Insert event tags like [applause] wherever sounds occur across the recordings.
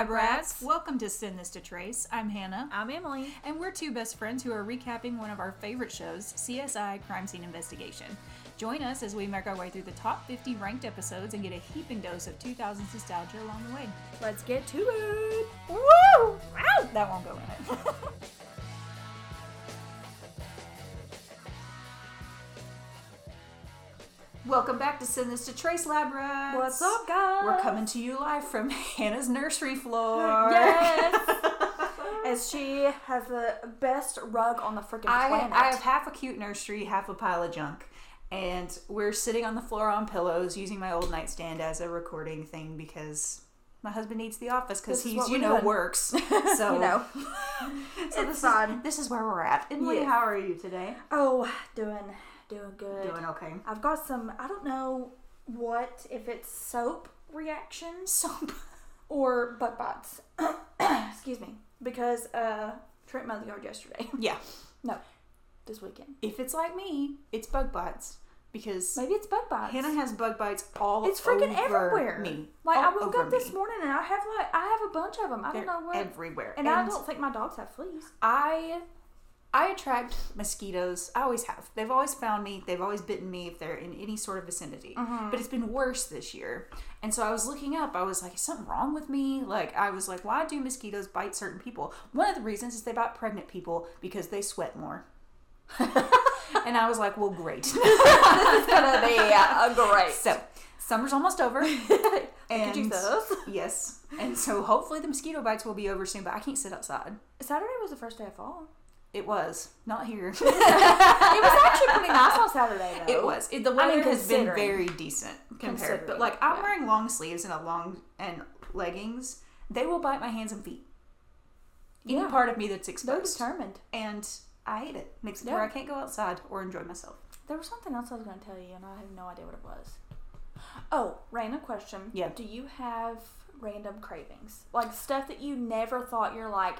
Lab Rats. Welcome to Send This to Trace. I'm Hannah. I'm Emily. And we're two best friends who are recapping one of our favorite shows, CSI Crime Scene Investigation. Join us as we make our way through the top 50 ranked episodes and get a heaping dose of 2000s nostalgia along the way. Let's get to it. Woo! Ow! That won't go in it. [laughs] Welcome back to Send This to Trace Lab Rats. What's up, guys? We're coming to you live from Hannah's nursery floor. [laughs] Yes. [laughs] As she has the best rug on the freaking I, planet. I have half a cute nursery, half a pile of junk. And we're sitting on the floor on pillows using my old nightstand as a recording thing because my husband needs the office because he's, you know, doing. works. [laughs] So, you know. so it's this, fun. Is, this is where we're at. Emily, Yeah. how are you today? Oh, doing doing good. Doing okay. I've got some. I don't know what if it's soap reactions Soap. [laughs] or butt bites. [coughs] Excuse me, because uh, Trent mowed the yard yesterday. [laughs] Yeah. no, this weekend. If it's like me, it's bug bites because Maybe it's bug bites. Hannah has bug bites all It's freaking over everywhere. me. Like I woke up this me. morning and I have like I have a bunch of them. I They're don't know what. everywhere. and, I don't think my dogs have fleas. I I attract mosquitoes. I always have. They've always found me. They've always bitten me if they're in any sort of vicinity. Mm-hmm. But it's been worse this year. And so I was looking up. I was like, is something wrong with me? Like I was like, why do mosquitoes bite certain people? One of the reasons is they bite pregnant people because they sweat more. [laughs] and I was like, well, great. [laughs] this is gonna be uh, great. so summer's almost over. [laughs] and Jesus. yes. And so hopefully the mosquito bites will be over soon. But I can't sit outside. Saturday was the first day of fall. It was not here. [laughs] It was actually pretty nice on Saturday though. It was. It, the I weather mean, has been very decent compared. But like I'm yeah. wearing long sleeves and a long and leggings. They will bite my hands and feet. Any Yeah. part of me that's They're exposed. determined. And I hate it. Makes it Yeah. where I can't go outside or enjoy myself. There was something else I was going to tell you, and I have no idea what it was. Oh, random question. Yeah. Do you have random cravings, like stuff that you never thought you're like,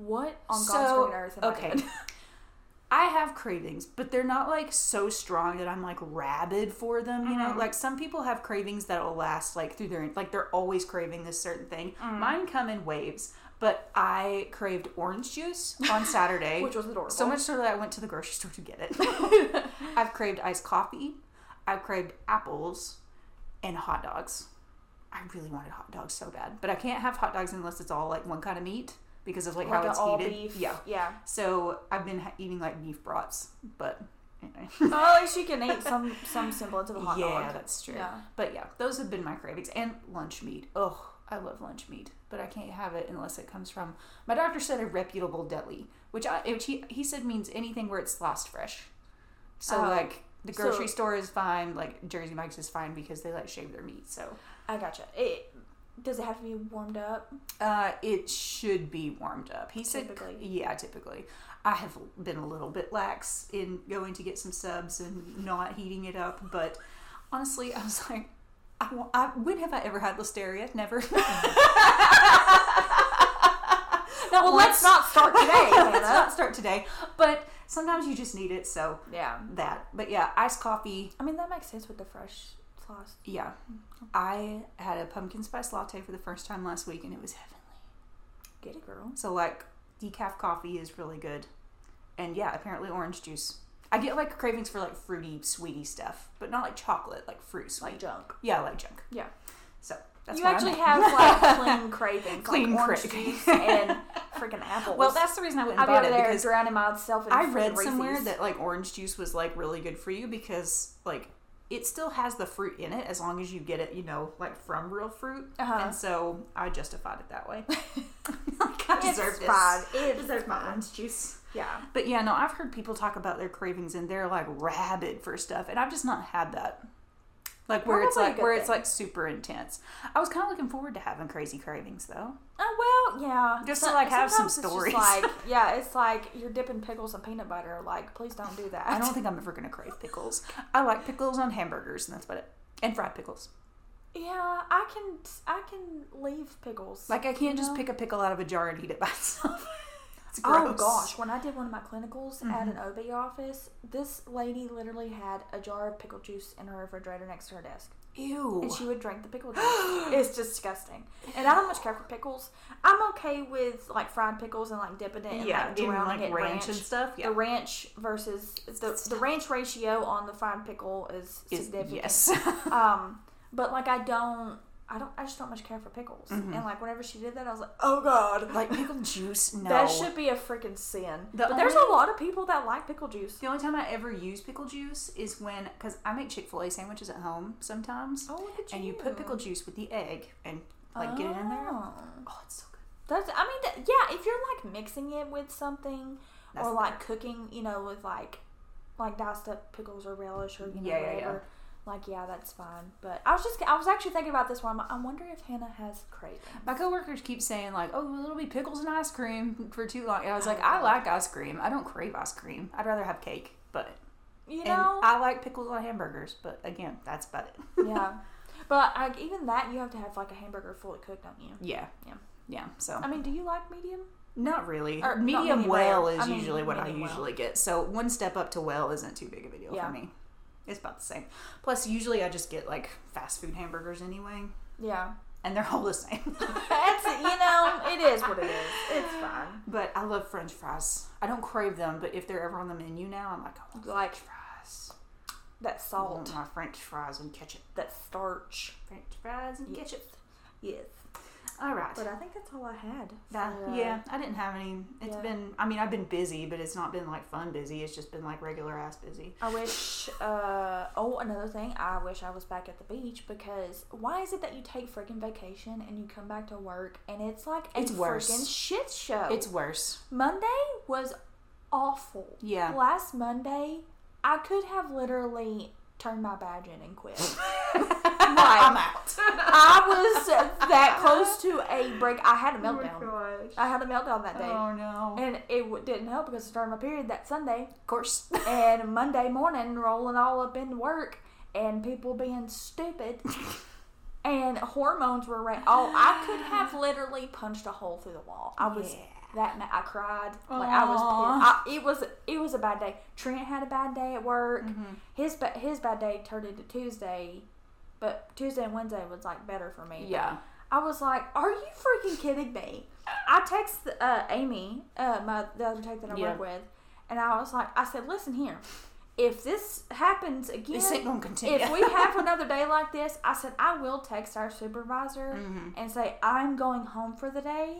what on God's green earth? Am okay. I doing? [laughs] I have cravings, but they're not like so strong that I'm like rabid for them. You know, Mhm. like some people have cravings that will last like through their like they're always craving this certain thing. Mm. Mine come in waves, but I craved orange juice on Saturday, [laughs] Which was adorable. So much so that I went to the grocery store to get it. [laughs] I've craved iced coffee. I've craved apples and hot dogs. I really wanted hot dogs so bad, but I can't have hot dogs unless it's all like one kind of meat because of like, Like how it's heated. beef. Yeah. Yeah. So I've been ha- eating like beef brats, but anyway. Oh, at [laughs] least you can eat some some semblance of a hot yeah, dog. that's true. Yeah. But yeah, those have been my cravings and lunch meat. Oh, I love lunch meat, but I can't have it unless it comes from. My doctor said a reputable deli, which I which he he said means anything where it's sliced fresh. So Oh, like the grocery so- store is fine, like Jersey Mike's is fine because they like shave their meat. So I gotcha. It does it have to be warmed up? Uh, it should be warmed up. He said, yeah, typically. I have been a little bit lax in going to get some subs and not heating it up, but honestly, I was like, I, I, when have I ever had listeria? Never. [laughs] No, well, let's not start [laughs] today. Let's not start today. But sometimes you just need it, so Yeah. that. But yeah, iced coffee. I mean, that makes sense with the fresh Yeah, I had a pumpkin spice latte for the first time last week, and it was heavenly. Get it, girl. So like decaf coffee is really good. And yeah, apparently orange juice. I get like cravings for like fruity, sweetie stuff, but not like chocolate, like fruit sweet. Like junk. Yeah, like junk. Yeah. So that's you actually I'm have like [laughs] clean cravings, Clean like orange cravings. juice and freaking [laughs] apples. Well, that's the reason I went and I'll be bought over it there because drowning myself in I read somewhere that like orange juice was like really good for you because like it still has the fruit in it as long as you get it, you know, like from real fruit. Uh-huh. And so I justified it that way. [laughs] like, I It's deserve this. fine. It I is deserve my orange juice. yeah. But yeah, no, I've heard people talk about their cravings and they're like rabid for stuff, and I've just not had that. Like where oh, it's Probably a like good where it's like super intense. I was kind of looking forward to having crazy cravings though. Oh well, yeah. Just to, like, have some it's stories. like [laughs] yeah, it's like you're dipping pickles in peanut butter. Like, please don't do that. I don't think I'm ever gonna crave pickles. I like pickles on hamburgers, and that's about it. And fried pickles. Yeah, I can. I can leave pickles. Like I can't just know? pick a pickle out of a jar and eat it by [laughs] itself. It's Oh gosh, when I did one of my clinicals at Mm-hmm. an OB office, this lady literally had a jar of pickle juice in her refrigerator next to her desk. Ew. and she would drink the pickle [gasps] juice. it's disgusting. And I don't much care for pickles. I'm okay with like fried pickles and like dipping it and yeah, like drowning like it in ranch, and stuff. Yeah. The ranch versus the the ranch ratio on the fried pickle is Is- significant. yes. [laughs] Um, but like I don't, I don't, I just don't much care for pickles. Mm-hmm. And like whenever she did that, I was like, oh god, like [laughs] pickle juice. No. that should be a freaking sin. The but there's a lot of people that like pickle juice. The only time I ever use pickle juice is when, because I make Chick fil A sandwiches at home sometimes. Oh, look at And you put pickle juice with the egg and like get it in there. Oh. Oh, it's so good. That's, I mean, that, yeah. If you're like mixing it with something, That's or like cooking, you know, with like, like diced up pickles or relish or you know Yeah, yeah, yeah. Like yeah, that's fine. But I was just, I was actually thinking about this one. I'm, I wonder if Hannah has cravings. My coworkers keep saying like, "Oh, well, it'll be pickles and ice cream for too long." And I was like, "I like ice cream. I don't crave ice cream. I'd rather have cake." But You and know, I like pickles on hamburgers. But again, that's about it. [laughs] yeah. [laughs] But like even that, you have to have like a hamburger fully cooked, don't you? yeah, Yeah. yeah. So I mean, do you like medium? not really. Or not medium, medium well rare. is I mean, usually what I medium well. usually get. So one step up to well isn't too big of a deal Yeah. for me. It's about the same. Plus, usually I just get like fast food hamburgers anyway, Yeah. and they're all the same. [laughs] It's you know, it is what it is. It's fine. but I love French fries. I don't crave them, but if they're ever on the menu now, I'm like, I want Like French fries. that I salt, want my French fries and ketchup. that starch. French fries and Yes. ketchup. Yes. All right. But I think that's all I had. That- for, uh, yeah, I didn't have any. It's yeah. been. I mean, I've been busy, but it's not been like fun busy. It's just been like regular ass busy. I wish. Uh, oh, another thing. I wish I was back at the beach because why is it that you take freaking vacation and you come back to work and it's like a It's worse. freaking shit show. It's worse. Monday was awful. Yeah. Last Monday, I could have literally turned my badge in and quit. [laughs] I'm out. I was that close to a break. I had a oh meltdown. I had a meltdown that day. Oh no. And it w- didn't help because I started my period that Sunday. Of course. And Monday morning, rolling all up into work and people being stupid. [laughs] and hormones were ra- Oh, I could have literally punched a hole through the wall. I was Yeah. that ma- I cried. Like I was pissed. I, it was it was a bad day. Trent had a bad day at work. Mm-hmm. His ba- his bad day turned into Tuesday, but Tuesday and Wednesday was like better for me. Yeah. I was like, "Are you freaking kidding me?" I texted uh, Amy, uh, my the other tech that I Yeah. work with, and I was like, "I said, listen here, if this happens again, This ain't gonna continue. if we have [laughs] another day like this, I said I will text our supervisor Mm-hmm. and say I'm going home for the day.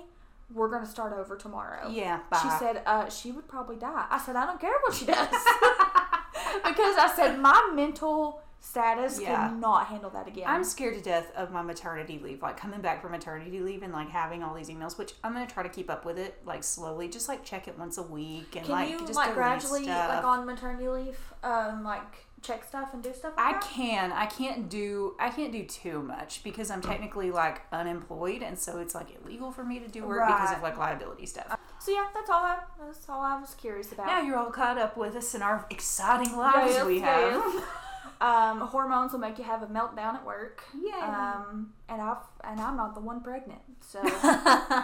We're gonna start over tomorrow." Yeah. She said, uh, she would probably die. I said, I don't care what she [laughs] does. [laughs] because I said, my mental status Yeah. cannot handle that again. I'm scared to death of my maternity leave, like coming back from maternity leave and like having all these emails, which I'm gonna try to keep up with it, like slowly, just like check it once a week and Can like you just like gradually, stuff. like on maternity leave, um, like check stuff and do stuff? Like I that? can. I can't do. I can't do too much because I'm technically like unemployed, and so it's like illegal for me to do work because of like liability stuff. So yeah, that's all. I, that's all I was curious about. Now you're all caught up with us in our exciting lives Yes, we have. yes. [laughs] Um, hormones will make you have a meltdown at work. Yeah. Um, and I've and I'm not the one pregnant, so [laughs] My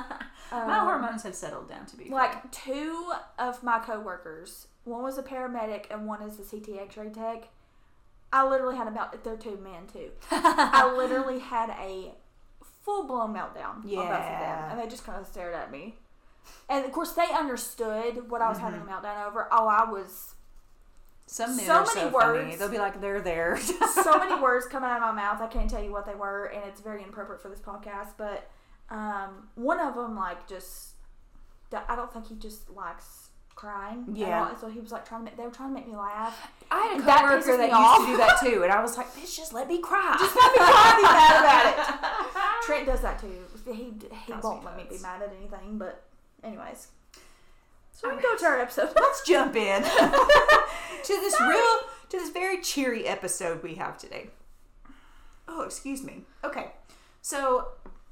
um, hormones have settled down to be fair. like two of my coworkers, one was a paramedic and one is the CT X-ray tech. I literally had a melt. They're two men too. I [laughs] literally had a full blown meltdown on both of them, Yeah. and they just kind of stared at me. And of course, they understood what I was having a Mm-hmm. meltdown over. Oh, I was Some men so are many so funny. words. They'll be like, they're there. [laughs] so many words coming out of my mouth. I can't tell you what they were, and it's very inappropriate for this podcast. But um, one of them, like, just I don't think he just likes crying. at Yeah. So he was like trying to. Make, they were trying to make me laugh. I had a That coworker that me used to do that too, and I was like, bitch, just let me cry. Just let me cry be mad about it. [laughs] Trent does that too. He he Drives won't let me be mad at anything. But anyways, so we can go to our episode. [laughs] Let's jump in [laughs] to this real, to this very cheery episode we have today. Oh, excuse me. Okay, so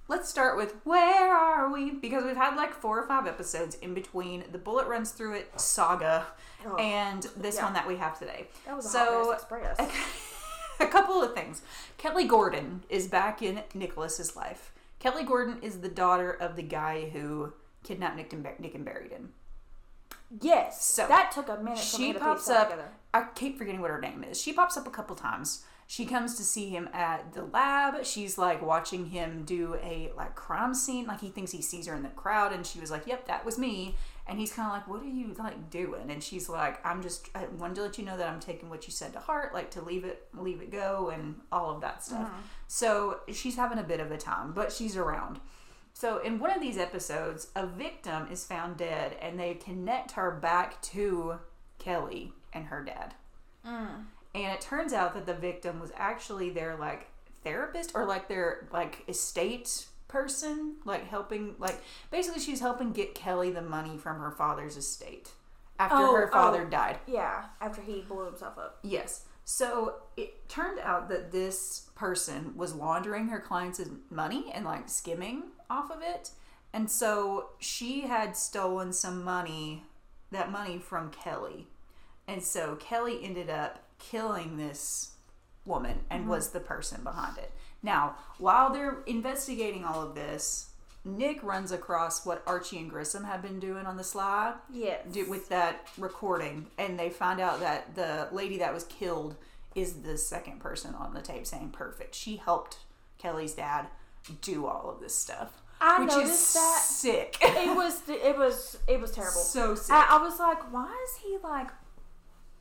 let's start with where are we? Because we've had like four or five episodes in between the bullet runs through it saga Oh, and this yeah. one that we have today. that was a so express. [laughs] a couple of things. Kelly Gordon is back in Nicholas's life. Kelly Gordon is the daughter of the guy who kidnapped Nick and, Nick and buried him. Yes, So, that took a minute for she me to pops up. together. I keep forgetting what her name is. She pops up a couple times, She comes to see him at the lab. She's like watching him do a like crime scene. Like he thinks he sees her in the crowd, and she was like, "Yep, that was me." And he's kind of like, "What are you like doing?" And she's like, "I'm just I wanted to let you know that I'm taking what you said to heart, like to leave it leave it go and all of that stuff." Mm-hmm. So she's having a bit of a time, but she's around. So in one of these episodes, a victim is found dead, and they connect her back to Kelly and her dad. Mm. And it turns out that the victim was actually their like therapist or like their like estate person, like helping like basically she's helping get Kelly the money from her father's estate after Oh, her father oh. died. Yeah, after he blew himself up. Yes. So it turned out that this person was laundering her clients' money and like skimming off of it. And so she had stolen some money, that money from Kelly. And so Kelly ended up killing this woman and mm-hmm. was the person behind it. Now, while they're investigating all of this, Nick runs across what Archie and Grissom have been doing on the slide Yes. do, with that recording, and they find out that the lady that was killed is the second person on the tape saying perfect. She helped Kelly's dad do all of this stuff. I which noticed is that. sick. it was it was it was terrible. [laughs] so sick. I, I was like, why is he like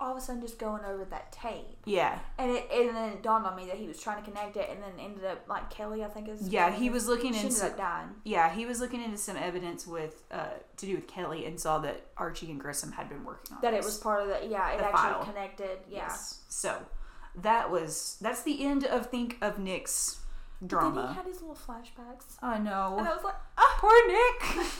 all of a sudden just going over that tape? yeah. And it and then it dawned on me that he was trying to connect it, and then ended up like Kelly, I think is. Yeah, he was looking She ended into up dying. yeah he was looking into some evidence with uh, to do with Kelly and saw that Archie and Grissom had been working on That it was part of the yeah, it The actually file. connected. Yeah. Yes. So that was that's the end of think of Nick's Then he had his little flashbacks, I know. and I was like, ah, Poor Nick. [laughs]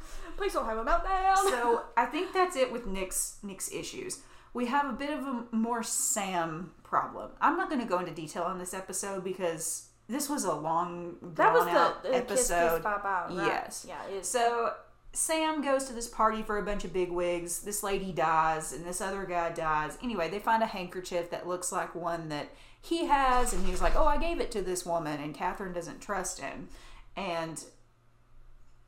[laughs] please don't have a meltdown. so I think that's it with Nick's Nick's issues. We have a bit of a more Sam problem. I'm not going to go into detail on this episode because this was a long, that was the, the kiss, kiss, episode. bye bye. Right? Yes. Yeah. So Sam goes to this party for a bunch of bigwigs. This lady dies, and this other guy dies. Anyway, they find a handkerchief that looks like one that he has, and he's like, "Oh, I gave it to this woman," and Catherine doesn't trust him, and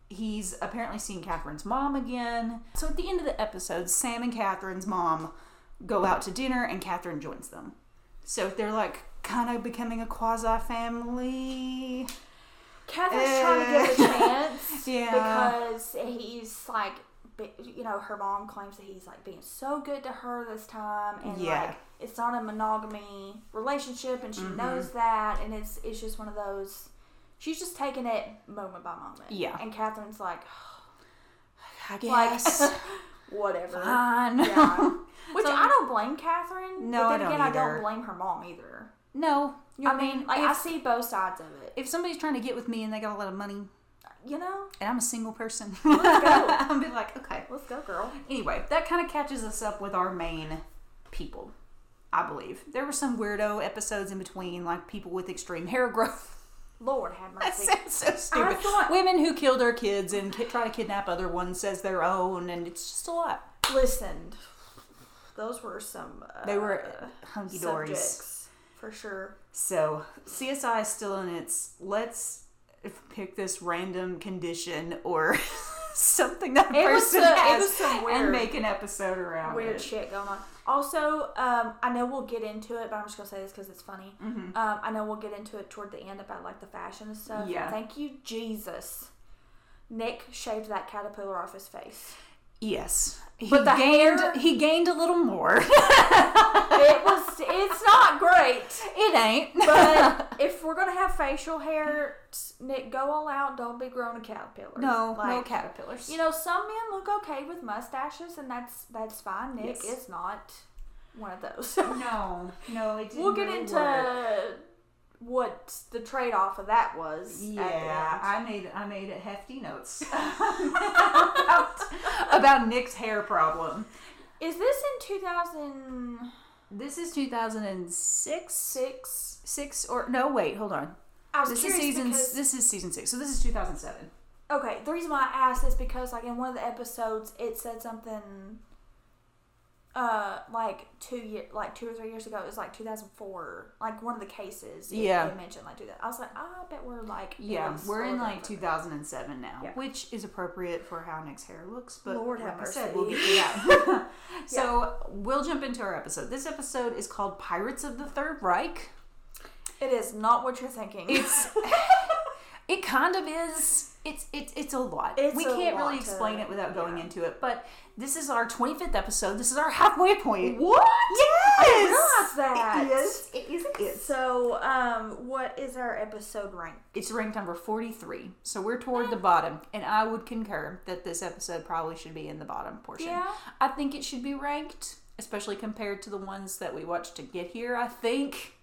he's apparently seen Catherine's mom again. So at the end of the episode, Sam and Catherine's mom go out to dinner, and Catherine joins them. So they're like kind of becoming a quasi family. Catherine's trying to give a [laughs] chance Yeah. because he's like, you know, her mom claims that he's like being so good to her this time, and Yeah. like it's not a monogamy relationship, and she Mm-hmm. knows that, and it's it's just one of those. She's just taking it moment by moment. Yeah. and Catherine's like, [sighs] I like guess. [laughs] whatever. Fine. Yeah. [laughs] Which So- I don't blame Catherine. No, but I don't again, I don't blame her mom either. No, you know I mean, like if, I see both sides of it. if somebody's trying to get with me and they got a lot of money, You know, and I'm a single person, Let's go. [laughs] I'll be like, okay. let's go, girl. Anyway, that kind of catches us up with our main people. I believe there were some weirdo episodes in between, like people with extreme hair growth. Lord have That mercy. sounds so stupid. thought- Women who kill their kids and ki- try to kidnap other ones as their own, and it's just a lot. Listen, those were some. Uh, They were hunky dories. for sure. So CSI is still in its let's pick this random condition or [laughs] something that It was person some- it has was some and weird- make an episode around Weird it. shit going on. Also, um, I know we'll get into it, but I'm just gonna say this because it's funny. Mhm. Um, I know we'll get into it toward the end about like the fashion and stuff. Yeah. Thank you, Jesus. Nick shaved that caterpillar off his face. Yes, he But the gained hair- he gained a little more. [laughs] it was. It's not great. it ain't, [laughs] But if we're gonna have facial hair, Nick, go all out. Don't be growing a caterpillar. no, no caterpillars. You know, some men look okay with mustaches, and that's that's fine. Nick Yes. is not one of those. no, no, it [laughs] didn't we'll get really into work. What the trade off of that was. Yeah, I made I made a hefty notes [laughs] about, about Nick's hair problem. Is this in 2000? This is 2006, six or no? Wait, hold on. I was This is season. because This is season six. So this is 2007. okay, the reason why I asked is because like in one of the episodes it said something. Uh like two year like two or three years ago it was like 2004 like one of the cases it- Yeah. they mentioned like do that i was like oh, i bet we're like Yeah, we're in like 2007 now, Yeah. which is appropriate for how Nick's hair looks. But Lord like have I said, we'll get to that. [laughs] [laughs] so we'll jump into our episode. This episode is called "Pirates of the Third Reich." it is not what you're thinking It's [laughs] it kind of is. It's it's it's a lot. It's we can't really explain to- it without going yeah. into it. But this is our 25th episode. This is our halfway point. what Yes, I didn't that. Yes, it is. It is. so um what is our episode rank It's ranked number 43, so we're toward the bottom, and I would concur that this episode probably should be in the bottom portion. Yeah. I think it should be ranked, especially compared to the ones that we watched to get here. I think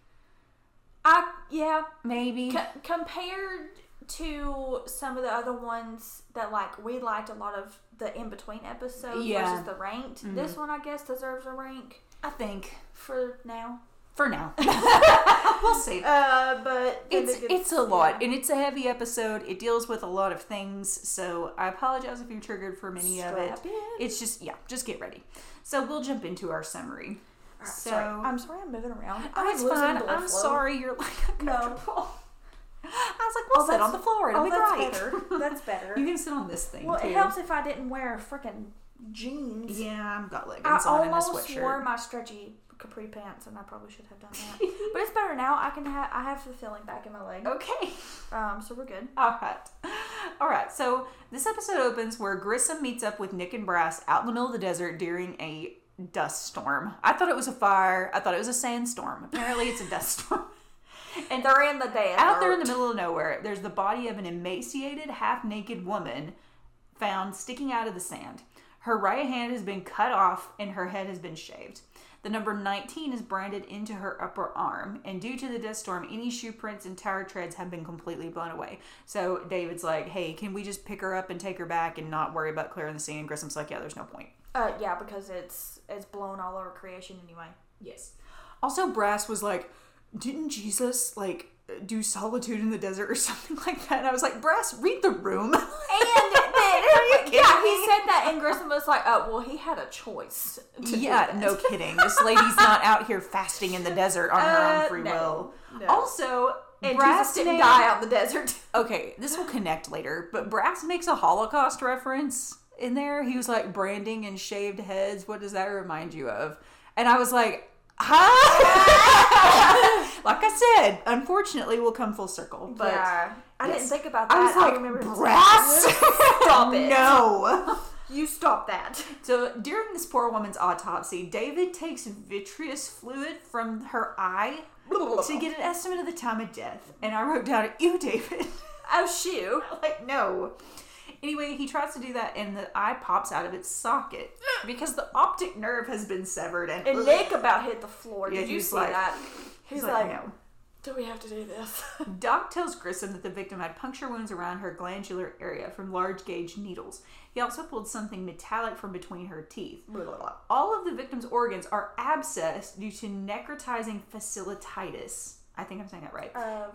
i yeah maybe. C- compared to some of the other ones that like we liked a lot of the in between episodes Yeah. Mm-hmm. versus the ranked this one i guess deserves a rank I think for now for now. [laughs] we'll see. uh but It's it's gets- a lot, yeah. and it's a heavy episode. It deals with a lot of things, so I apologize if you're triggered for many of it. In. It's just yeah, just get ready. So we'll jump into our summary. Alright, so sorry. i'm sorry i'm moving around Oh, I'm it's fine. I'm flow. sorry you're like No. I was like, we'll Oh, sit on the floor. It'll oh be that's great. better [laughs] that's better You can sit on this thing well too. it helps if i didn't wear freaking jeans Yeah, I've got I leggings on and a sweatshirt. I almost wore my stretchy capri pants, and I probably should have done that. [laughs] but it's better now. I can have I have the feeling back in my leg. okay. Um, so we're good. All right. All right. So this episode opens where Grissom meets up with Nick and Brass out in the middle of the desert during a dust storm. I thought it was a fire. I thought it was a sandstorm. Apparently, it's a dust [laughs] storm. [laughs] And they're in the desert. Out there in the middle of nowhere, there's the body of an emaciated, half naked woman found sticking out of the sand. Her right hand has been cut off and her head has been shaved. The number 19 is branded into her upper arm, and due to the dust storm, any shoe prints and tire treads have been completely blown away. So David's like, hey, can we just pick her up and take her back and not worry about clearing the scene? And Grissom's like, yeah, there's no point. Uh, yeah, because it's it's blown all over creation anyway. Yes. Also, Brass was like, didn't Jesus, like, do solitude in the desert or [laughs] something like that? And I was like, Brass, read the room. [laughs] And then, [laughs] yeah, he said that, and Grissom was like, "Oh, well, he had a choice." To yeah, no kidding. This lady's not out here fasting in the desert on her Uh, own free no. will. No. Also, And Brass Jesus didn't die out in the desert. Okay, this will connect later, but Brass makes a Holocaust reference in there. He was like branding and shaved heads. What does that remind you of? And I was like, huh? [laughs] like I said, unfortunately, we'll come full circle. But yeah, I yes. didn't think about that. I was like, I remember Brass. [laughs] Stop it. no. [laughs] You stop that. So during this poor woman's autopsy, David takes vitreous fluid from her eye to get an estimate of the time of death. And I wrote down, "Ew, David." Oh, shoe. like no. Anyway, he tries to do that, and the eye pops out of its socket [gasps] because the optic nerve has been severed. And, And Nick about hit the floor. Yeah, Did you see like- that? he's He's like, like, no. "Do we have to do this?" [laughs] Doc tells Grissom that the victim had puncture wounds around her glandular area from large gauge needles. He also pulled something metallic from between her teeth. All of the victim's organs are abscessed due to necrotizing facilititis. I think I'm saying that right. uh,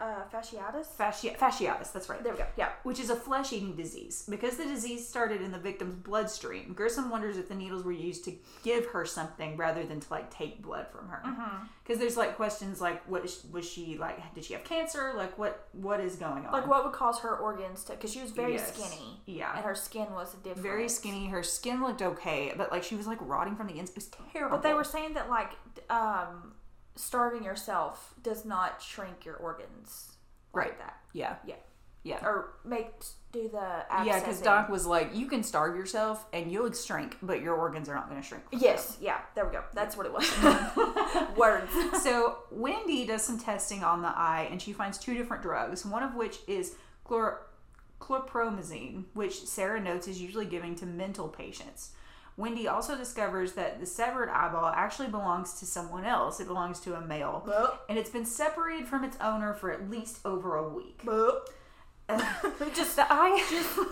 uh, fasciitis. Fasci- fasciitis, that's right. There we go. Yeah. Which is a flesh eating disease. Because the disease started in the victim's bloodstream, Grissom wonders if the needles were used to give her something rather than to like take blood from her. Mm-hmm. Because there's like questions like, what is, was she like? Did she have cancer? Like, what what is going on? Like what would cause her organs to? Because she was very Yes. skinny. Yeah. And her skin was different. Very skinny. Her skin looked okay, but like she was like rotting from the inside. It was terrible. But they were saying that like um, starving yourself does not shrink your organs. Like Right. That. yeah, Yeah. yeah. Or make do the Yeah, because. Doc was like, you can starve yourself and you'll shrink, but your organs are not going to shrink. Yes. Yeah. There we go. That's what it was. [laughs] [laughs] Words. [laughs] so Wendy does some testing on the eye, and she finds two different drugs. One of which is chlor- chlorpromazine, which Sara notes is usually given to mental patients. Wendy also discovers that the severed eyeball actually belongs to someone else. It belongs to a male, Well, and it's been separated from its owner for at least over a week. well. [laughs] Just the eye.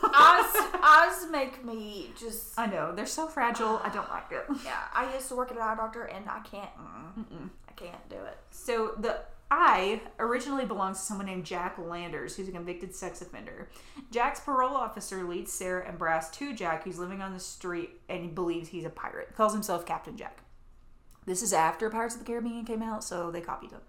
[laughs] eyes, eyes make me just. I know they're so fragile. I don't like it. Yeah, I used to work at an eye doctor, and I can't. Mm, I can't do it. So the I originally belongs to someone named Jack Landers, who's a convicted sex offender. Jack's parole officer leads Sara and Brass to Jack, who's living on the street and he believes he's a pirate. Calls himself Captain Jack. This is after Pirates of the Caribbean came out, so they copied him.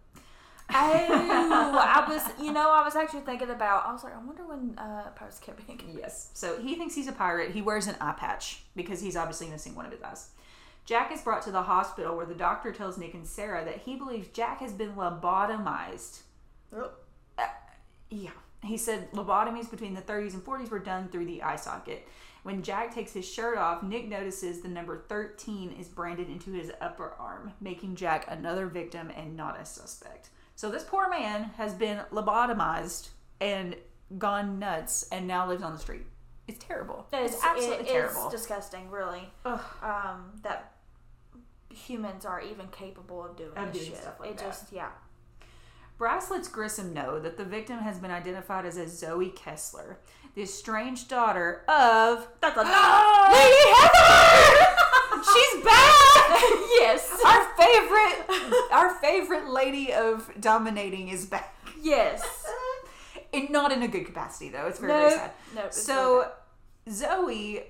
[laughs] Oh, I was, you know, I was actually thinking about. I was like, I wonder when uh, Pirates of the Caribbean. came- Yes. So he thinks he's a pirate. He wears an eye patch because he's obviously missing one of his eyes. Jack is brought to the hospital where the doctor tells Nick and Sara that he believes Jack has been lobotomized. Uh, yeah. He said lobotomies between the 30s and 40s were done through the eye socket. When Jack takes his shirt off, Nick notices the number 13 is branded into his upper arm, making Jack another victim and not a suspect. So this poor man has been lobotomized and gone nuts and now lives on the street. It's terrible. It's, It's, absolutely it- terrible. It's disgusting, really. Ugh. Um, that humans are even capable of doing Of this doing shit. stuff like it that. just, yeah. Brass lets Grissom know that the victim has been identified as a Zoe Kessler, the estranged daughter of [gasps] Lady Heather. [laughs] She's back. yes, Our favorite, our favorite lady of dominating is back. yes. And not in a good capacity though. It's very No, very sad. no. it's So Zoe,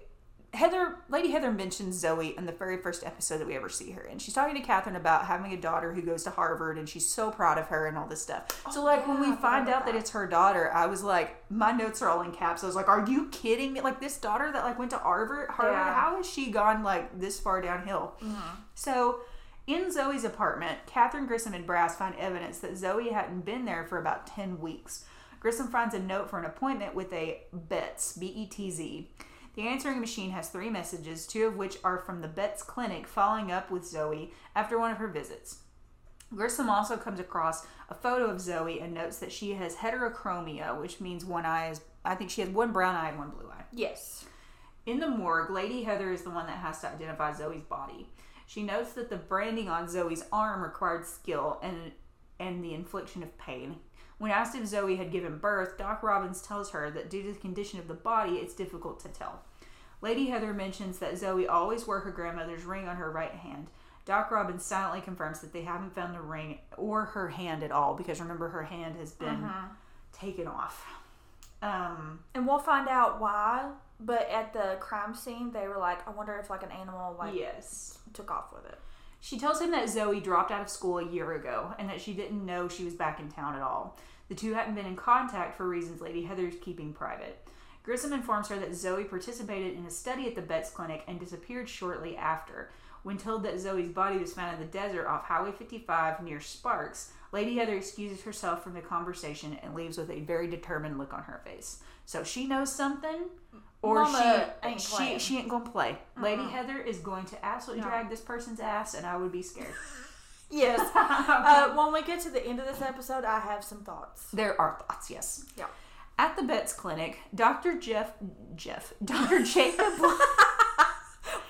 Heather, Lady Heather mentions Zoe in the very first episode that we ever see her in. She's talking to Catherine about having a daughter who goes to Harvard, and she's so proud of her and all this stuff. so, Oh, like when we find out that that. it's her daughter, I was like, my notes are all in caps. I was like, "Are you kidding me? Like this daughter that like went to Harvard? Harvard? Yeah. How has she gone like this far downhill?" So. In Zoe's apartment, Catherine Grissom and Brass find evidence that Zoe hadn't been there for about 10 weeks. Grissom finds a note for an appointment with a Betz, B E T Z. The answering machine has three messages, two of which are from the Betz clinic following up with Zoe after one of her visits. Grissom also comes across a photo of Zoe and notes that she has heterochromia, which means one eye is, I think she has one brown eye and one blue eye. Yes. In the morgue, Lady Heather is the one that has to identify Zoe's body. She notes that the branding on Zoe's arm required skill and and the infliction of pain. When asked if Zoe had given birth, Doc Robbins tells her that due to the condition of the body, it's difficult to tell. Lady Heather mentions that Zoe always wore her grandmother's ring on her right hand. Doc Robbins silently confirms that they haven't found the ring or her hand at all because remember her hand has been taken off. Um, And we'll find out why. But at the crime scene, they were like, I wonder if like an animal like yes. took off with it. She tells him that Zoe dropped out of school a year ago and that she didn't know she was back in town at all. The two hadn't been in contact for reasons Lady Heather's keeping private. Grissom informs her that Zoe participated in a study at the Betz Clinic and disappeared shortly after. When told that Zoe's body was found in the desert off Highway 55 near Sparks, Lady Heather excuses herself from the conversation and leaves with a very determined look on her face. So she knows something, or Mama she ain't she playing. she ain't gonna play. Lady Heather is going to absolutely No. drag this person's ass, and I would be scared. [laughs] Yes. [laughs] uh, when we get to the end of this episode, I have some thoughts. There are thoughts, yes. Yeah. At the Betz Clinic, Dr. Jeff Jeff [laughs] Dr. Jacob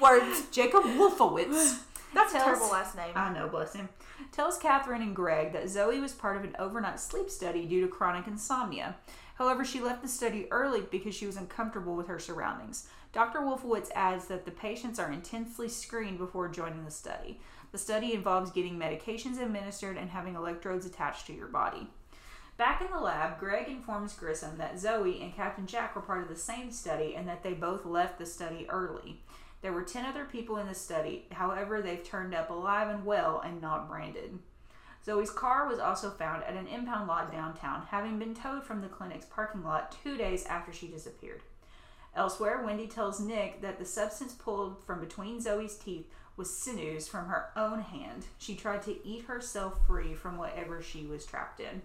Words. Jacob Wolfowitz. [gasps] That's a terrible last name. I know, bless him. Tells Catherine and Greg that Zoe was part of an overnight sleep study due to chronic insomnia. However, she left the study early because she was uncomfortable with her surroundings. Dr. Wolfowitz adds that the patients are intensely screened before joining the study. The study involves getting medications administered and having electrodes attached to your body. Back in the lab, Greg informs Grissom that Zoe and Captain Jack were part of the same study and that they both left the study early. There were 10 other people in the study, however, they've turned up alive and well and not branded. Zoe's car was also found at an impound lot downtown, having been towed from the clinic's parking lot two days after she disappeared. Elsewhere, Wendy tells Nick that the substance pulled from between Zoe's teeth was sinews from her own hand. She tried to eat herself free from whatever she was trapped in.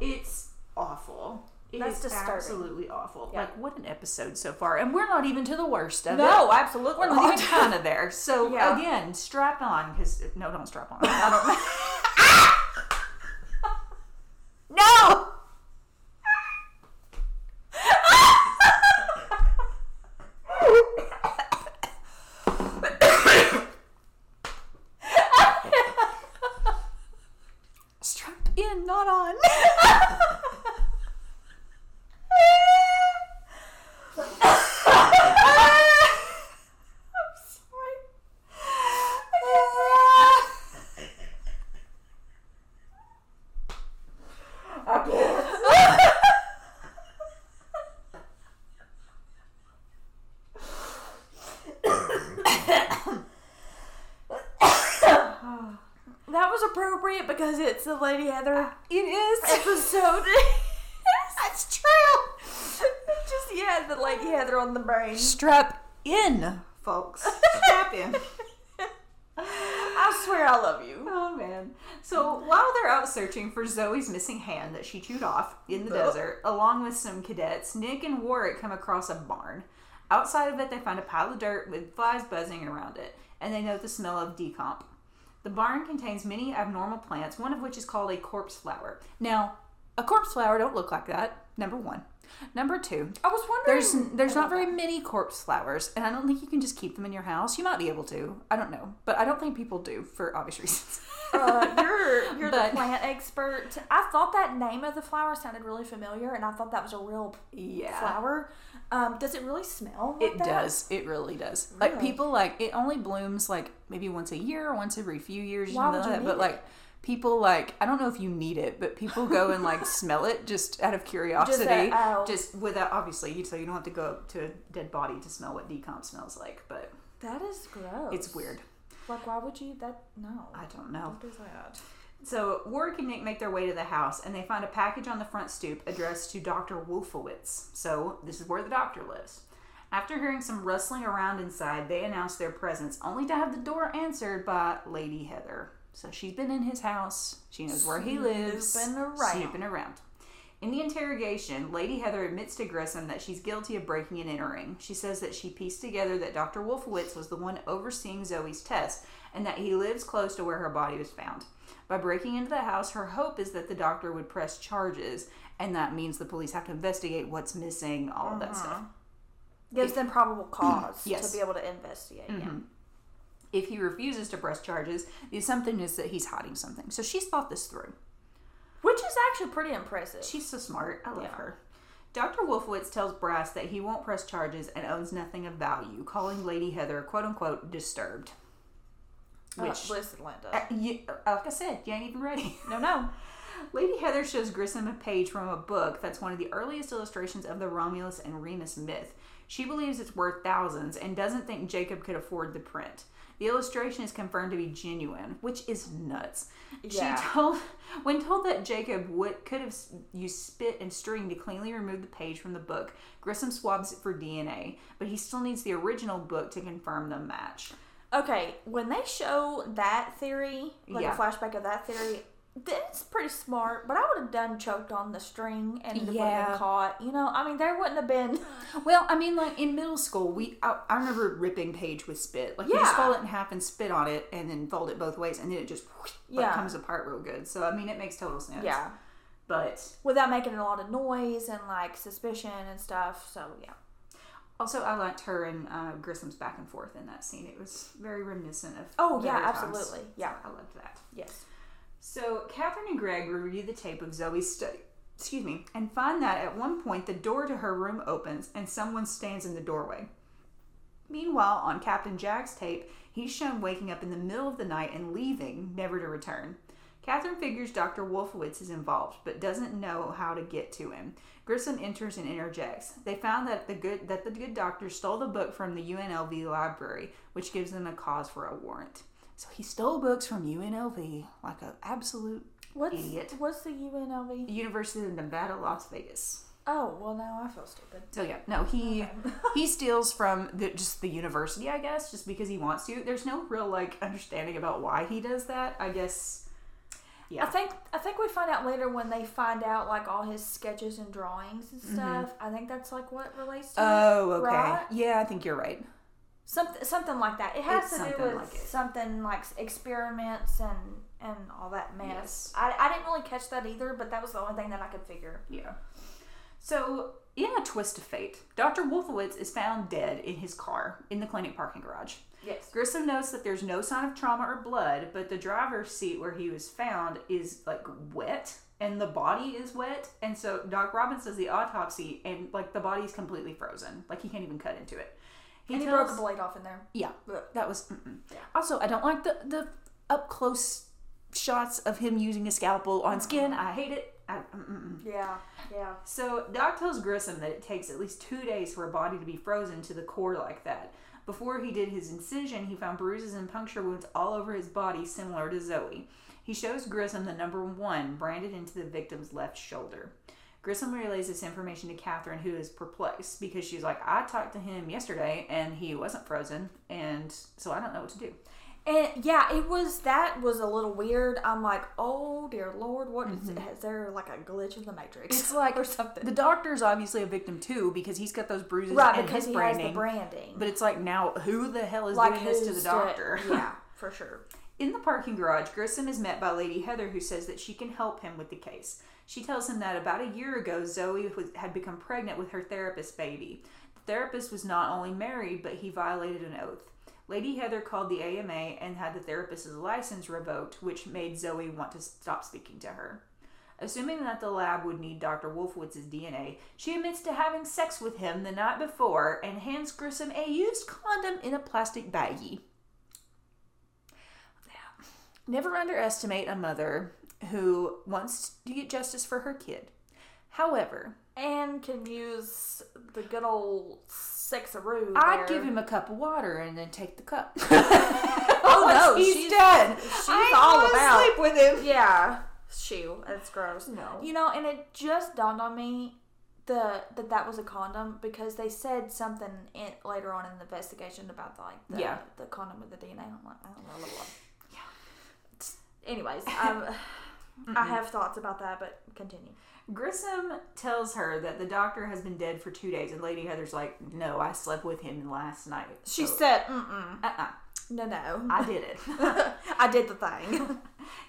It's awful. It That's is disturbing. absolutely awful. Yeah. Like what an episode so far, and we're not even to the worst of it. No, absolutely We're not not. even kind of there. So [laughs] Yeah. again, strap on because no, don't strap on. I don't. [laughs] no. Strapped in, not on. appropriate because it's the Lady Heather ah. It is. [laughs] episode. [laughs] That's true. Just yeah, the Lady Heather on the brain. Strap in, folks. Strap in. [laughs] I swear I love you. Oh man. So mm-hmm. while they're out searching for Zoe's missing hand that she chewed off in the Oh. desert, along with some cadets, Nick and Warrick come across a barn. Outside of it, they find a pile of dirt with flies buzzing around it, and they note the smell of decomp. The barn contains many abnormal plants, one of which is called a corpse flower. Now, a corpse flower don't look like that. Number one. Number two, I was wondering. there's there's not very many corpse flowers, and I don't think you can just keep them in your house. You might be able to. I don't know, but I don't think people do for obvious [laughs] reasons. uh, you're you're But- the plant expert. I thought that name of the flower sounded really familiar, and I thought that was a real yeah, flower. Um, does it really smell? Like it that? does. It really does. Like people like it only blooms like maybe once a year, or once every few years, Why something would like you that. But need like people like I don't know if you need it, but people go and like [laughs] smell it just out of curiosity. that, oh. just without obviously, so you don't have to go up to a dead body to smell what decomp smells like. But That is gross. it's weird. Like, why would you? That no. I don't know. What is that? So Warrick and Nick make their way to the house, and they find a package on the front stoop addressed to Doctor Wolfowitz. So this is where the doctor lives. After hearing some rustling around inside, they announce their presence, only to have the door answered by Lady Heather. So she's been in his house. She knows where he lives. Snooping around. Snooping around. In the interrogation, Lady Heather admits to Grissom that she's guilty of breaking and entering. She says that she pieced together that Dr. Wolfowitz was the one overseeing Zoe's test and that he lives close to where her body was found. By breaking into the house, her hope is that the doctor would press charges, and that means the police have to investigate what's missing, all of that mm-hmm. stuff. Gives them probable cause Yes. to be able to investigate. Yeah. Mm-hmm. If he refuses to press charges, the assumption is that he's hiding something. So she's thought this through. Which is actually pretty impressive. She's so smart. I love Yeah. her. Dr. Wolfowitz tells Brass that he won't press charges and owns nothing of value, calling Lady Heather quote unquote disturbed. Uh, Which, listen, Linda. uh, you, like I said, you ain't even ready. no, no. [laughs] Lady Heather shows Grissom a page from a book that's one of the earliest illustrations of the Romulus and Remus myth. She believes it's worth thousands and doesn't think Jacob could afford the print. The illustration is confirmed to be genuine, which is nuts. Yeah. She told, when told that Jacob would could have used spit and string to cleanly remove the page from the book, Grissom swabs it for DNA, but he still needs the original book to confirm the match. Okay, when they show that theory, like Yeah. a flashback of that theory, that's pretty smart. But I would have done choked on the string and it would have been caught. You know, I mean, there wouldn't have been. [laughs] Well, I mean, like in middle school, we I, I remember ripping page with spit. Like you just fold it in half and spit on it, and then fold it both ways, and then it just whoosh, like, Yeah. comes apart real good. So I mean, it makes total sense. Yeah. But Without making a lot of noise and like suspicion and stuff. So, yeah. also, I liked her and uh, Grissom's back and forth in that scene. It was very reminiscent of. Oh, yeah, better times. absolutely. So Yeah. I loved that. Yes. So Catherine and Greg review the tape of Zoe's study, excuse me, and find that at one point the door to her room opens and someone stands in the doorway. Meanwhile, on Captain Jack's tape, he's shown waking up in the middle of the night and leaving, never to return. Catherine figures Dr. Wolfowitz is involved, but doesn't know how to get to him. Grissom enters and interjects. They found that the good that the good doctor stole the book from the UNLV library, which gives them a cause for a warrant. So he stole books from UNLV like an absolute What's, Idiot. what's the UNLV? University of Nevada, Las Vegas. Oh, well, now I feel stupid. So yeah, no, he Okay. [laughs] he steals from the, just the university, I guess, just because he wants to. There's no real like understanding about why he does that. I guess. Yeah. I think I think we find out later when they find out like all his sketches and drawings and mm-hmm. stuff. I think that's like what relates to it, Oh, okay. right? Yeah, I think you're right. Something something like that. It has It's to do with like something like experiments and and all that mess. Yes. I, I didn't really catch that either, but that was the only thing that I could figure. Yeah. So, in a twist of fate, Dr. Wolfowitz is found dead in his car in the clinic parking garage. Yes. Grissom notes that there's no sign of trauma or blood, but the driver's seat where he was found is like wet and the body is wet. And so Doc Robbins does the autopsy and like the body's completely frozen. Like he can't even cut into it. And he tells- broke a blade off in there. Yeah, Ugh. that was. Mm-mm. Yeah. Also, I don't like the, the up close shots of him using a scalpel on skin. I hate it. I, mm-mm. Yeah. Yeah. So Doc tells Grissom that it takes at least two days for a body to be frozen to the core like that. Before he did his incision, he found bruises and puncture wounds all over his body, similar to Zoe. He shows Grissom the number one branded into the victim's left shoulder. Grissom relays this information to Catherine, who is perplexed because she's like, I talked to him yesterday and he wasn't frozen, and so I don't know what to do. And yeah, it was that was a little weird. I'm like, oh dear lord, what is is there like a glitch in the matrix? Mm-hmm. It's [laughs] like or something. The doctor's obviously a victim too because he's got those bruises right and because his he has the branding. But it's like now, who the hell is like doing this to the doctor? [laughs] yeah, [laughs] for sure. In the parking garage, Grissom is met by Lady Heather, who says that she can help him with the case. She tells him that about a year ago, Zoe was, had become pregnant with her therapist baby. The therapist was not only married, but he violated an oath. Lady Heather called the AMA and had the therapist's license revoked, which made Zoe want to stop speaking to her. Assuming that the lab would need Dr. Wolfowitz's DNA, she admits to having sex with him the night before and hands Grissom a used condom in a plastic baggie. Never underestimate a mother who wants to get justice for her kid. However, And can use the good old sexaroo. I'd give him a cup of water and then take the cup. [laughs] Oh no, he's she's dead. She's I all about. asleep with him. Yeah, shoo, that's gross. No. you know, and it just dawned on me the that that was a condom because they said something in, later on in the investigation about the, like the, Yeah. the condom with the DNA. I'm like, I don't know. Anyways, [laughs] um, I have thoughts about that, but continue. Grissom tells her that the doctor has been dead for two days, and Lady Heather's like, "No, I slept with him last night." She So- said, "Mm-mm, "Uh-uh, no, no, I did it." [laughs] [laughs] I did the thing."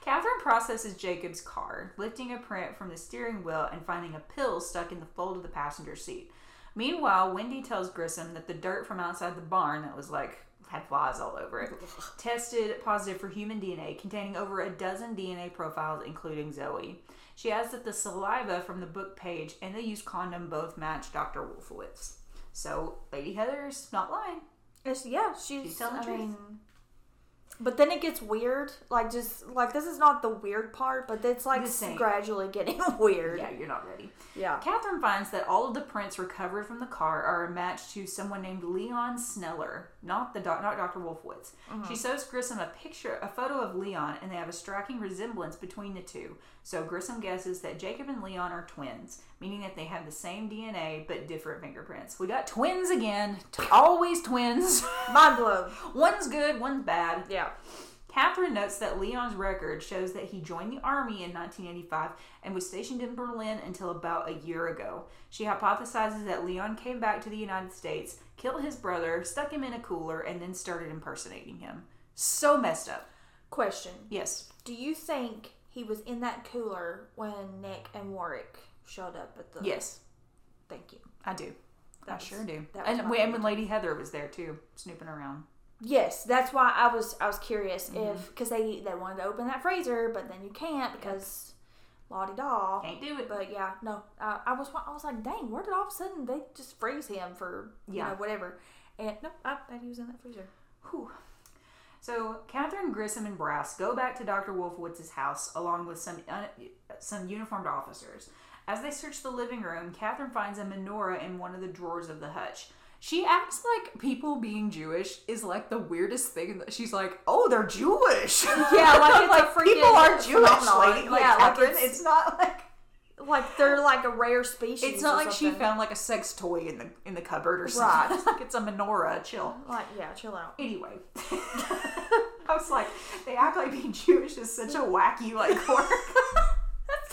Catherine processes Jacob's car, lifting a print from the steering wheel and finding a pill stuck in the fold of the passenger seat. Meanwhile, Wendy tells Grissom that the dirt from outside the barn that was like had flies all over it tested positive for human DNA, containing over a dozen DNA profiles, including Zoe. She adds that the saliva from the book page and the used condom both match Dr. Wolfowitz. So, Lady Heather's not lying. It's, yeah, she's, She's telling the truth. mean, but then it gets weird. Like just like this is not the weird part, but it's like gradually getting [laughs] weird. Yeah, you're not ready. Yeah. Catherine finds that all of the prints recovered from the car are a match to someone named Leon Sneller, not the doc- not Dr. Wolfowitz. Mm-hmm. She shows Grissom a picture, a photo of Leon, and they have a striking resemblance between the two. So Grissom guesses that Jacob and Leon are twins, meaning that they have the same DNA but different fingerprints. We got twins again, T- always twins. [laughs] Mind blown. one's good, one's bad. Yeah. Catherine notes that Leon's record shows that he joined the army in 1985 and was stationed in Berlin until about a year ago. She hypothesizes that Leon came back to the United States, killed his brother, stuck him in a cooler, and then started impersonating him. So messed up. Question: Yes. Do you think he was in that cooler when Nick and Warrick showed up at the? Yes, Thank you. I do. I was- sure do. that And, my and when Lady Heather was there too, snooping around. Yes, that's why I was I was curious Mm-hmm. if because they they wanted to open that freezer, but then you can't because la di da. Can't do it. But yeah, no, uh, I was I was like, dang, where did all of a sudden they just freeze him for you Yeah. know whatever? And nope, I bet he was in that freezer. Whew. So Catherine Grissom and Brass go back to Dr. Wolfowitz's house along with some un- some uniformed officers. As they search the living room, Catherine finds a menorah in one of the drawers of the hutch. She acts like people being Jewish is like the weirdest thing. She's like, "Oh, they're Jewish." [laughs] Yeah, like it's [laughs] a freaking people are Jewish. Lady. Like, Yeah, like it's- it's, not like Like they're like a rare species. it's not like she found like a sex toy in the in the cupboard or Right. something. It's like it's a menorah. Chill. Like yeah, chill out. Anyway, [laughs] I was like, they act like being Jewish is such a wacky like quirk.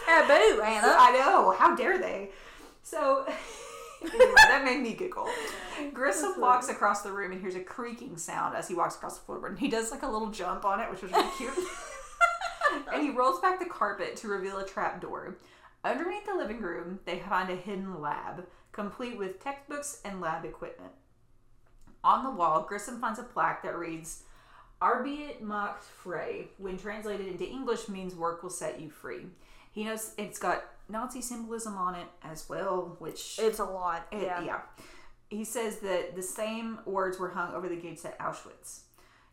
Taboo, Anna. I know. How dare they? So [laughs] anyway, that made me giggle. [laughs] Grissom walks across the room and hears a creaking sound as he walks across the floorboard. And he does like a little jump on it, which was really cute. [laughs] and he rolls back the carpet to reveal a trap door. Underneath the living room, they find a hidden lab, complete with textbooks and lab equipment. On the wall, Grissom finds a plaque that reads, Arbeit macht frei, when translated into English means work will set you free. He knows it's got Nazi symbolism on it as well, which It's a lot. it- yeah. yeah. He says that the same words were hung over the gates at Auschwitz.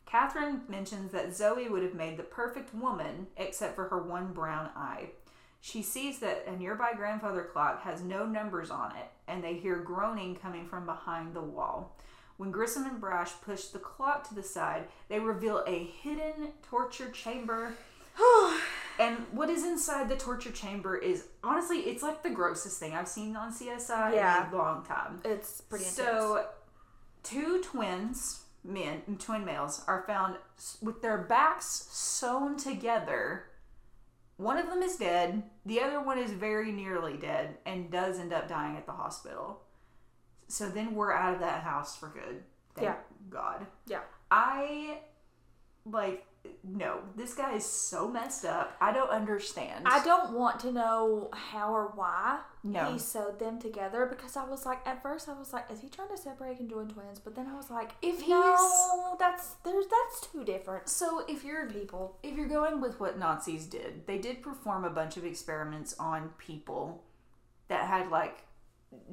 Catherine mentions that Zoe would have made the perfect woman except for her one brown eye. She sees that a nearby grandfather clock has no numbers on it, and they hear groaning coming from behind the wall. When Grissom and Brass push the clock to the side, they reveal a hidden torture chamber [sighs] [sighs] [sighs] And what is inside the torture chamber is honestly, it's like the grossest thing I've seen on CSI Yeah. in a long time. It's pretty intense. So, two twins, men, twin males, are found with their backs sewn together. One of them is dead. The other one is very nearly dead and does end up dying at the hospital. So then we're out of that house for good. Thank Yeah. God. yeah. I like no. This guy is so messed up. I don't understand. I don't want to know how or why No. he sewed them together because I was like, at first I was like, is he trying to separate and join twins? But then I was like, If no, that's there's that's two different So if you're people. if you're going with what Nazis did, they did perform a bunch of experiments on people that had like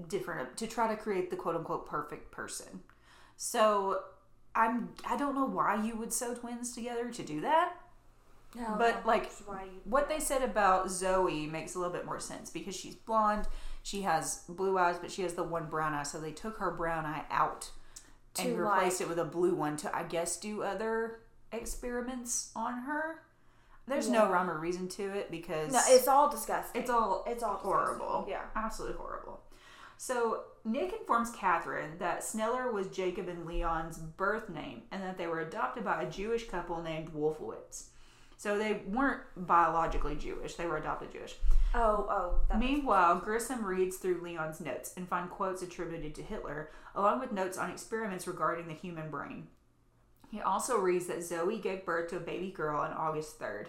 different to try to create the quote unquote perfect person. So I'm I don't know why you would sew twins together to do that. No, But, like, What they said about Zoe makes a little bit more sense because she's blonde, she has blue eyes, but she has the one brown eye, so they took her brown eye out and replaced like- it with a blue one to I guess do other experiments on her. There's no rhyme or reason to it because no, it's all disgusting. it's all it's all horrible. disgusting. Yeah. Absolutely horrible. So Nick informs Catherine that Sneller was Jacob and Leon's birth name and that they were adopted by a Jewish couple named Wolfowitz. So they weren't biologically Jewish, they were adopted Jewish. Oh, oh. That Meanwhile, Grissom reads through Leon's notes and finds quotes attributed to Hitler, along with notes on experiments regarding the human brain. He also reads that Zoe gave birth to a baby girl on August 3rd.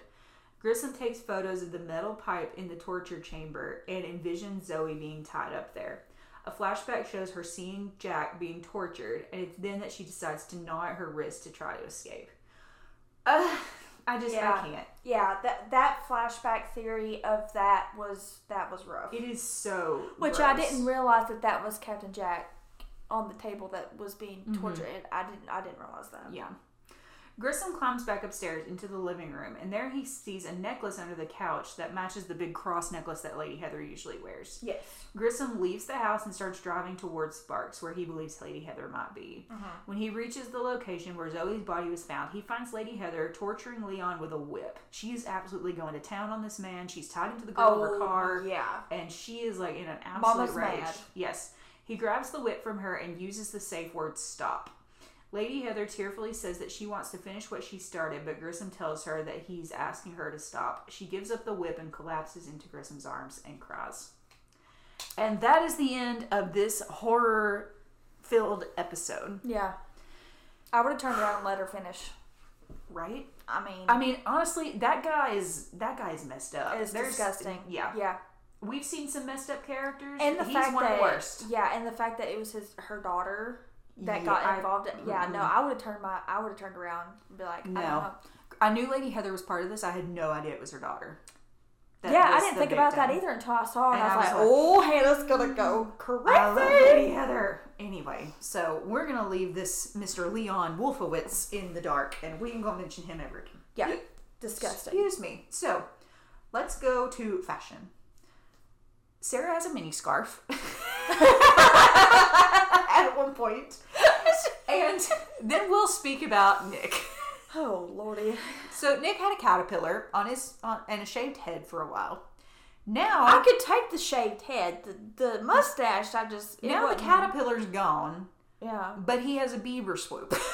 Grissom takes photos of the metal pipe in the torture chamber and envisions Zoe being tied up there. A flashback shows her seeing Jack being tortured, and it's then that she decides to gnaw at her wrist to try to escape. I just, Yeah. I can't. yeah, that that flashback theory of that was that was rough. It is so. Which I didn't realize that that was Captain Jack on the table that was being Mm-hmm. tortured. I didn't I didn't realize that. Yeah. Grissom climbs back upstairs into the living room, and there he sees a necklace under the couch that matches the big cross necklace that Lady Heather usually wears. Yes. Grissom leaves the house and starts driving towards Sparks, where he believes Lady Heather might be. Mm-hmm. When he reaches the location where Zoe's body was found, he finds Lady Heather torturing Leon with a whip. She is absolutely going to town on this man. She's tied into the grill of her oh, car Oh, yeah. and she is like in an absolute Mama's rage. mad. Yes. He grabs the whip from her and uses the safe word stop. Lady Heather tearfully says that she wants to finish what she started, but Grissom tells her that he's asking her to stop. She gives up the whip and collapses into Grissom's arms and cries. And that is the end of this horror filled episode, Yeah. I would have turned around and let her finish. right? I mean, I mean, honestly, that guy is that guy is messed up. it's There's- disgusting. Yeah. Yeah. We've seen some messed up characters. And the He's fact one that of the worst. yeah, and the fact that it was his her daughter that Yeah, got involved. in, yeah, no, mm-mm. I would have turned my I would have turned around and be like, I No. don't know. I knew Lady Heather was part of this. I had no idea it was her daughter. That yeah, I didn't think about that either until I saw it. And I was I like, was oh, Hannah's gonna go I love Lady. Heather. Anyway, so we're gonna leave this Mr. Leon Wolfowitz in the dark, and we ain't gonna mention him ever again. Yeah, disgusting. Excuse me. So, let's go to fashion. Sara has a mini scarf [laughs] [laughs] at one point, and then we'll speak about Nick. Oh lordy, So Nick had a caterpillar on his on, and a shaved head for a while. Now, I could take the shaved head, the the mustache. I just now the caterpillar's gone, Yeah, but he has a beaver swoop. [laughs]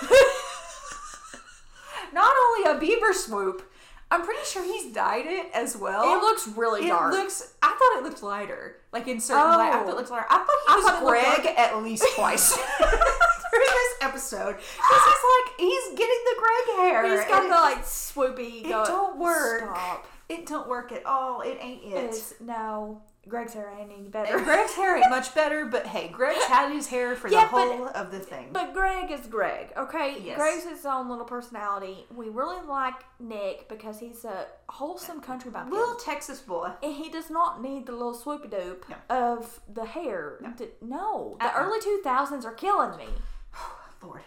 Not only a beaver swoop, I'm pretty sure he's dyed it as well. it looks really dark. It dark. looks. I thought it looked lighter. Like in certain light, I thought it oh. looked lighter. I thought he I was Greg at least [laughs] twice [laughs] through this episode because he's like he's getting the Greg hair. He's got the like swoopy. It go- don't work. Stop. It don't work at all. It ain't it. It's no. Greg's hair ain't better. [laughs] Greg's hair ain't much better, but hey, Greg's [laughs] had his hair for Yeah, the but- whole of the thing. But Greg is Greg, okay? Yes. Greg's his own little personality. We really like Nick because he's a wholesome country bumpkin. Little Texas boy. and he does not need the little swoopy doop No. of the hair. No. No. The Uh-uh. early 2000s are killing me. [sighs] Lord.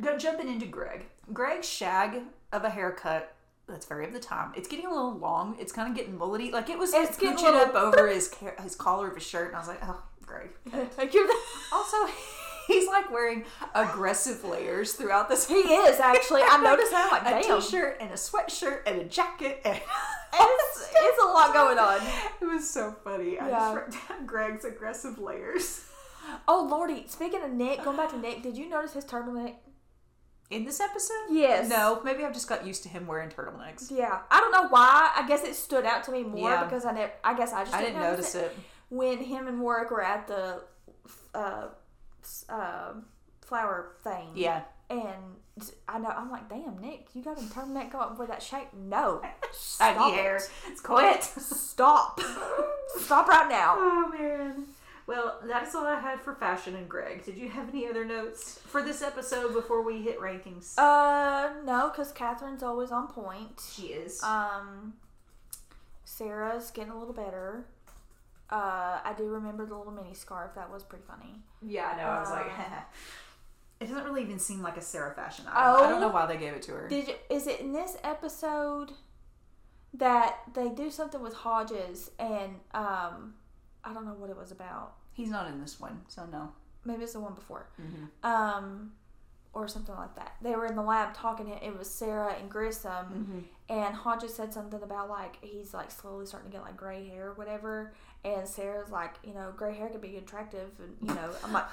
Go jumping into Greg. Greg's shag of a haircut that's very of the time. It's getting a little long. It's kind of getting mullety. Like it was It's getting a scooching up over [laughs] his his collar of his shirt, and I was like, oh, Greg. [laughs] Also, he's like wearing aggressive layers throughout this. he is actually. I [laughs] noticed that. I'm a like, damn. t-shirt and a sweatshirt and a jacket and it's, it's a lot going on. It was so funny. I Yeah. just wrote down Greg's aggressive layers. Oh lordy! Speaking of Nick, going back to Nick, did you notice his turtleneck? In this episode? Yes. No, maybe I've just got used to him wearing turtlenecks. Yeah, I don't know why. I guess it stood out to me more Yeah. because I never. I guess I just I didn't, didn't notice it. when him and Warrick were at the uh, uh, flower thing. Yeah. And I know I'm like, damn, Nick, you got a turtleneck go up with that shape? No, [laughs] stop hair. it. It's quit. Stop, [laughs] stop right now. Oh man. Well, that's all I had for fashion and Greg. Did you have any other notes for this episode before we hit rankings? Uh, no, because Catherine's always on point. she is. Um, Sara's getting a little better. Uh, I do remember the little mini scarf. That was pretty funny. yeah, I know. I was like, um, [laughs] it doesn't really even seem like a Sara fashion item. I don't know Oh. why they gave it to her. Did you, is it in this episode that they do something with Hodges and um, I don't know what it was about. He's not in this one, so no. Maybe it's the one before. Mm-hmm. Um, or something like that. They were in the lab talking. It was Sara and Grissom, Mm-hmm. and Hodges said something about like he's like slowly starting to get like gray hair or whatever. And Sara's like, you know, gray hair could be attractive, and you know, I'm like,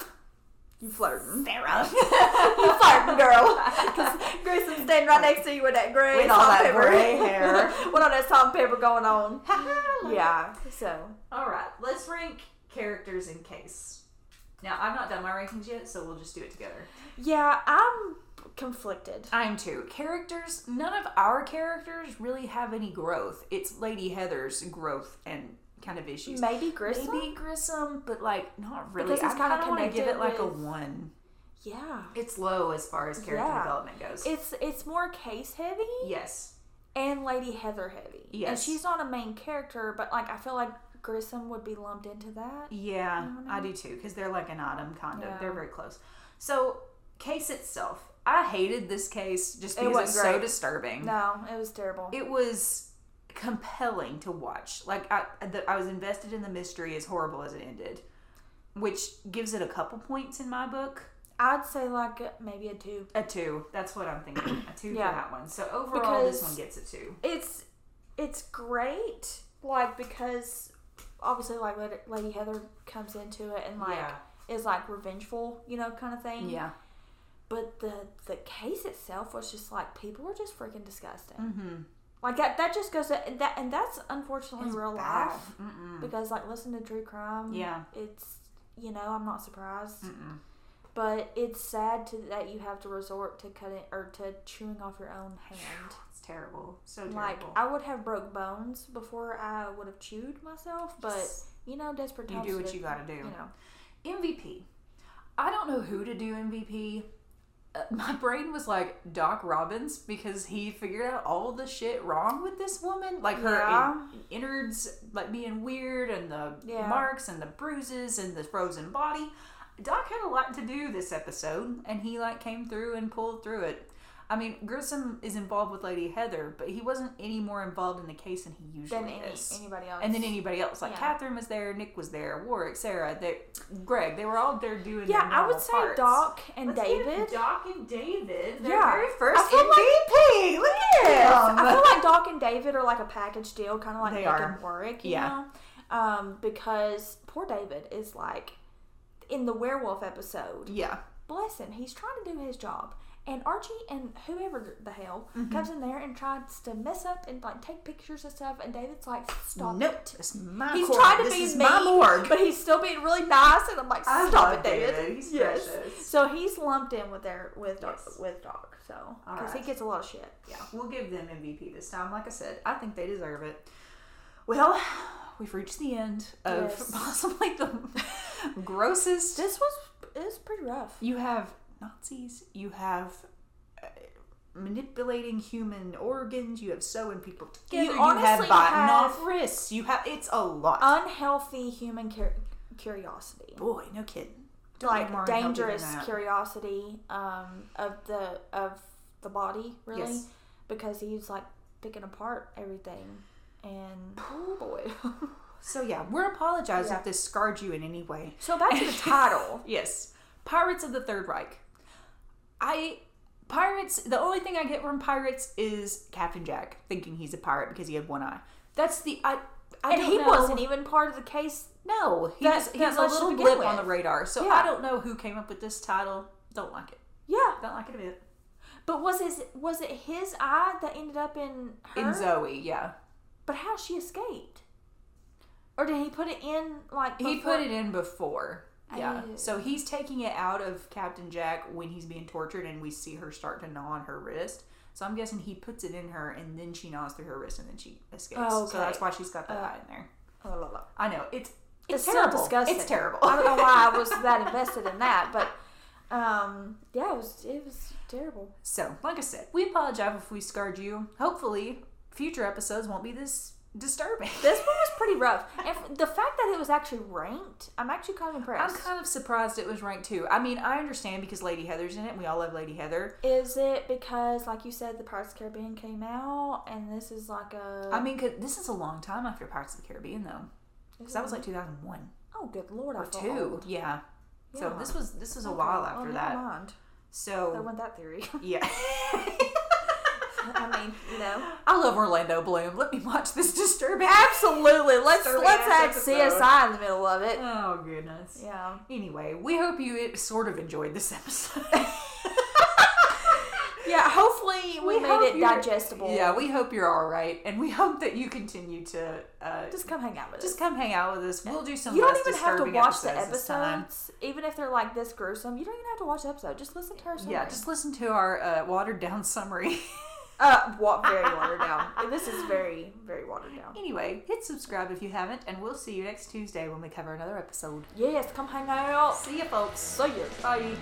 you flirting, Sara. [laughs] you flirting, girl. [laughs] Because Grissom's standing right next to you with that gray With all that pepper. gray [laughs] hair. with all that salt pepper going on. Yeah. So All right, let's rank characters in case. Now, I've not done my rankings yet, so we'll just do it together. yeah, I'm conflicted. I'm too. Characters, none of our characters really have any growth. It's Lady Heather's growth and kind of issues. Maybe Grissom. Maybe Grissom, but like not really. Because he's I kind of want to give it like a with- one. Yeah. It's low as far as character Yeah. development goes. It's it's more case heavy yes. and Lady Heather heavy. And Yes. she's not a main character, but like I feel like Grissom would be lumped into that. Yeah, know? I do too, because they're like an kind of. Yeah. They're very close. So, case itself, I hated this case just because It wasn't so disturbing. No, it was terrible. It was compelling to watch. Like, I, the, I was invested in the mystery, as horrible as it ended, which gives it a couple points in my book. I'd say like maybe a two. A two. That's what I'm thinking. A two Yeah. for that one. So, overall, this one gets a two. It's it's great, like because obviously like Lady- Lady Heather comes into it and like yeah. is like revengeful, you know, kind of thing. Yeah. But the the case itself was just like people were just freaking disgusting. Mm-hmm. Like that that just goes to that and that's unfortunately It's real bad. life Mm-mm. because like listen to true crime. Yeah. It's you know I'm not surprised, Mm-mm. But it's sad to that you have to resort to cutting or to chewing off your own hand. It's terrible. So terrible. Like I would have broke bones before I would have chewed myself, but you know desperate You do what you gotta do. You know. MVP. I don't know who to do MVP. Uh, my brain was like Doc Robbins because he figured out all the shit wrong with this woman, like her Yeah. in- innards like being weird and the Yeah. marks and the bruises and the frozen body. Doc had a lot to do this episode, and he like came through and pulled through it. I mean, Grissom is involved with Lady Heather, but he wasn't any more involved in the case than he usually Than any, is anybody else. and then anybody else like Yeah. Catherine was there, Nick was there, Warrick, Sara, they, Greg. They were all there doing. yeah, I would say parts. Doc and Let's David. Doc and David. Their Yeah. very first I feel like- Look at Yes. I feel like Doc and David are like a package deal, kind of like They Nick are. and Warrick, you Yeah. know? Um, because poor David is like in the werewolf episode. yeah, Bless him, he's trying to do his job, and Archie and whoever the hell Mm-hmm. comes in there and tries to mess up and like take pictures and stuff, and David's like, "Stop nope. it." It's my He's court. trying to this be is mean, my morgue. but he's still being really nice, and I'm like, "Stop it, David." David. He's yes. precious. So he's lumped in with their with Doc, Yes. with Doc, so because he gets a lot of shit. yeah, we'll give them MVP this time. Like I said, I think they deserve it. Well, we've reached the end of Yes. [laughs] possibly the grossest This was it was pretty rough. You have Nazis. You have uh, manipulating human organs. You have sewing people together. You have honestly biting have- off wrists. You have it's a lot. Unhealthy human cur- curiosity, Boy, no kidding. Don't more like unhealthy than dangerous that. curiosity um, of the of the body, really, Yes. because he's like picking apart everything, and oh boy. [laughs] So yeah, we're apologizing Yeah. if this scarred you in any way. so back to the [laughs] title. Yes, Pirates of the Third Reich. I Pirates, the only thing I get from pirates is Captain Jack thinking he's a pirate because he had one eye. That's the I. I and he know. wasn't even part of the case. No, he that- he's that a little blip on the radar. So Yeah. I don't know who came up with this title. Don't like it. Yeah, Don't like it a bit. but was his was it his eye that ended up in her? In Zoe, yeah, But how she escaped? Or did he put it in like he before- put it in before. Yeah, Oh. so he's taking it out of Captain Jack when he's being tortured, and we see her start to gnaw on her wrist. So I'm guessing he puts it in her, and then she gnaws through her wrist, and then she escapes. Oh, So that's why she's got that Uh, eye in there. Oh, la, la. I know it's it's, It's still terrible. disgusting. It's terrible. I don't know why I was that [laughs] invested in that, but um, yeah, it was it was terrible. So, like I said, we apologize if we scarred you. Hopefully, future episodes won't be this disturbing. [laughs] This one was pretty [laughs] rough, and the fact that it was actually ranked, I'm actually kind of impressed. I'm kind of surprised it was ranked too. I mean, I understand because Lady Heather's in it. We all love Lady Heather. Is it because, like you said, the Pirates of the Caribbean came out, and this is like a? I mean, 'cause this is a long time after Pirates of the Caribbean, though. Because that was like 2001 oh, good lord, or two. old. Yeah. So this was this was a Okay, while after that. mind. I So went that theory. yeah. [laughs] I mean, you know. [laughs] I love Orlando Bloom. Let me watch this disturbing. Absolutely. Let's let's add episode. CSI in the middle of it. Oh goodness. Yeah. Anyway, we hope you sort of enjoyed this episode. [laughs] Yeah. Hopefully we, We made hope it digestible. Yeah, we hope you're all right, and we hope that you continue to uh, Just come hang out with just us. Just come hang out with us. We'll do some. You don't even have to watch the episodes time. episodes, even if they're like this gruesome. You don't even have to watch the episode. Just listen to our summary. Yeah, just listen to our uh, watered down summary. [laughs] uh, wa- very watered down. [laughs] This is very, very watered down. anyway, hit subscribe if you haven't, and we'll see you next Tuesday when we cover another episode. Yes, come hang out. See you, folks. See ya. Bye.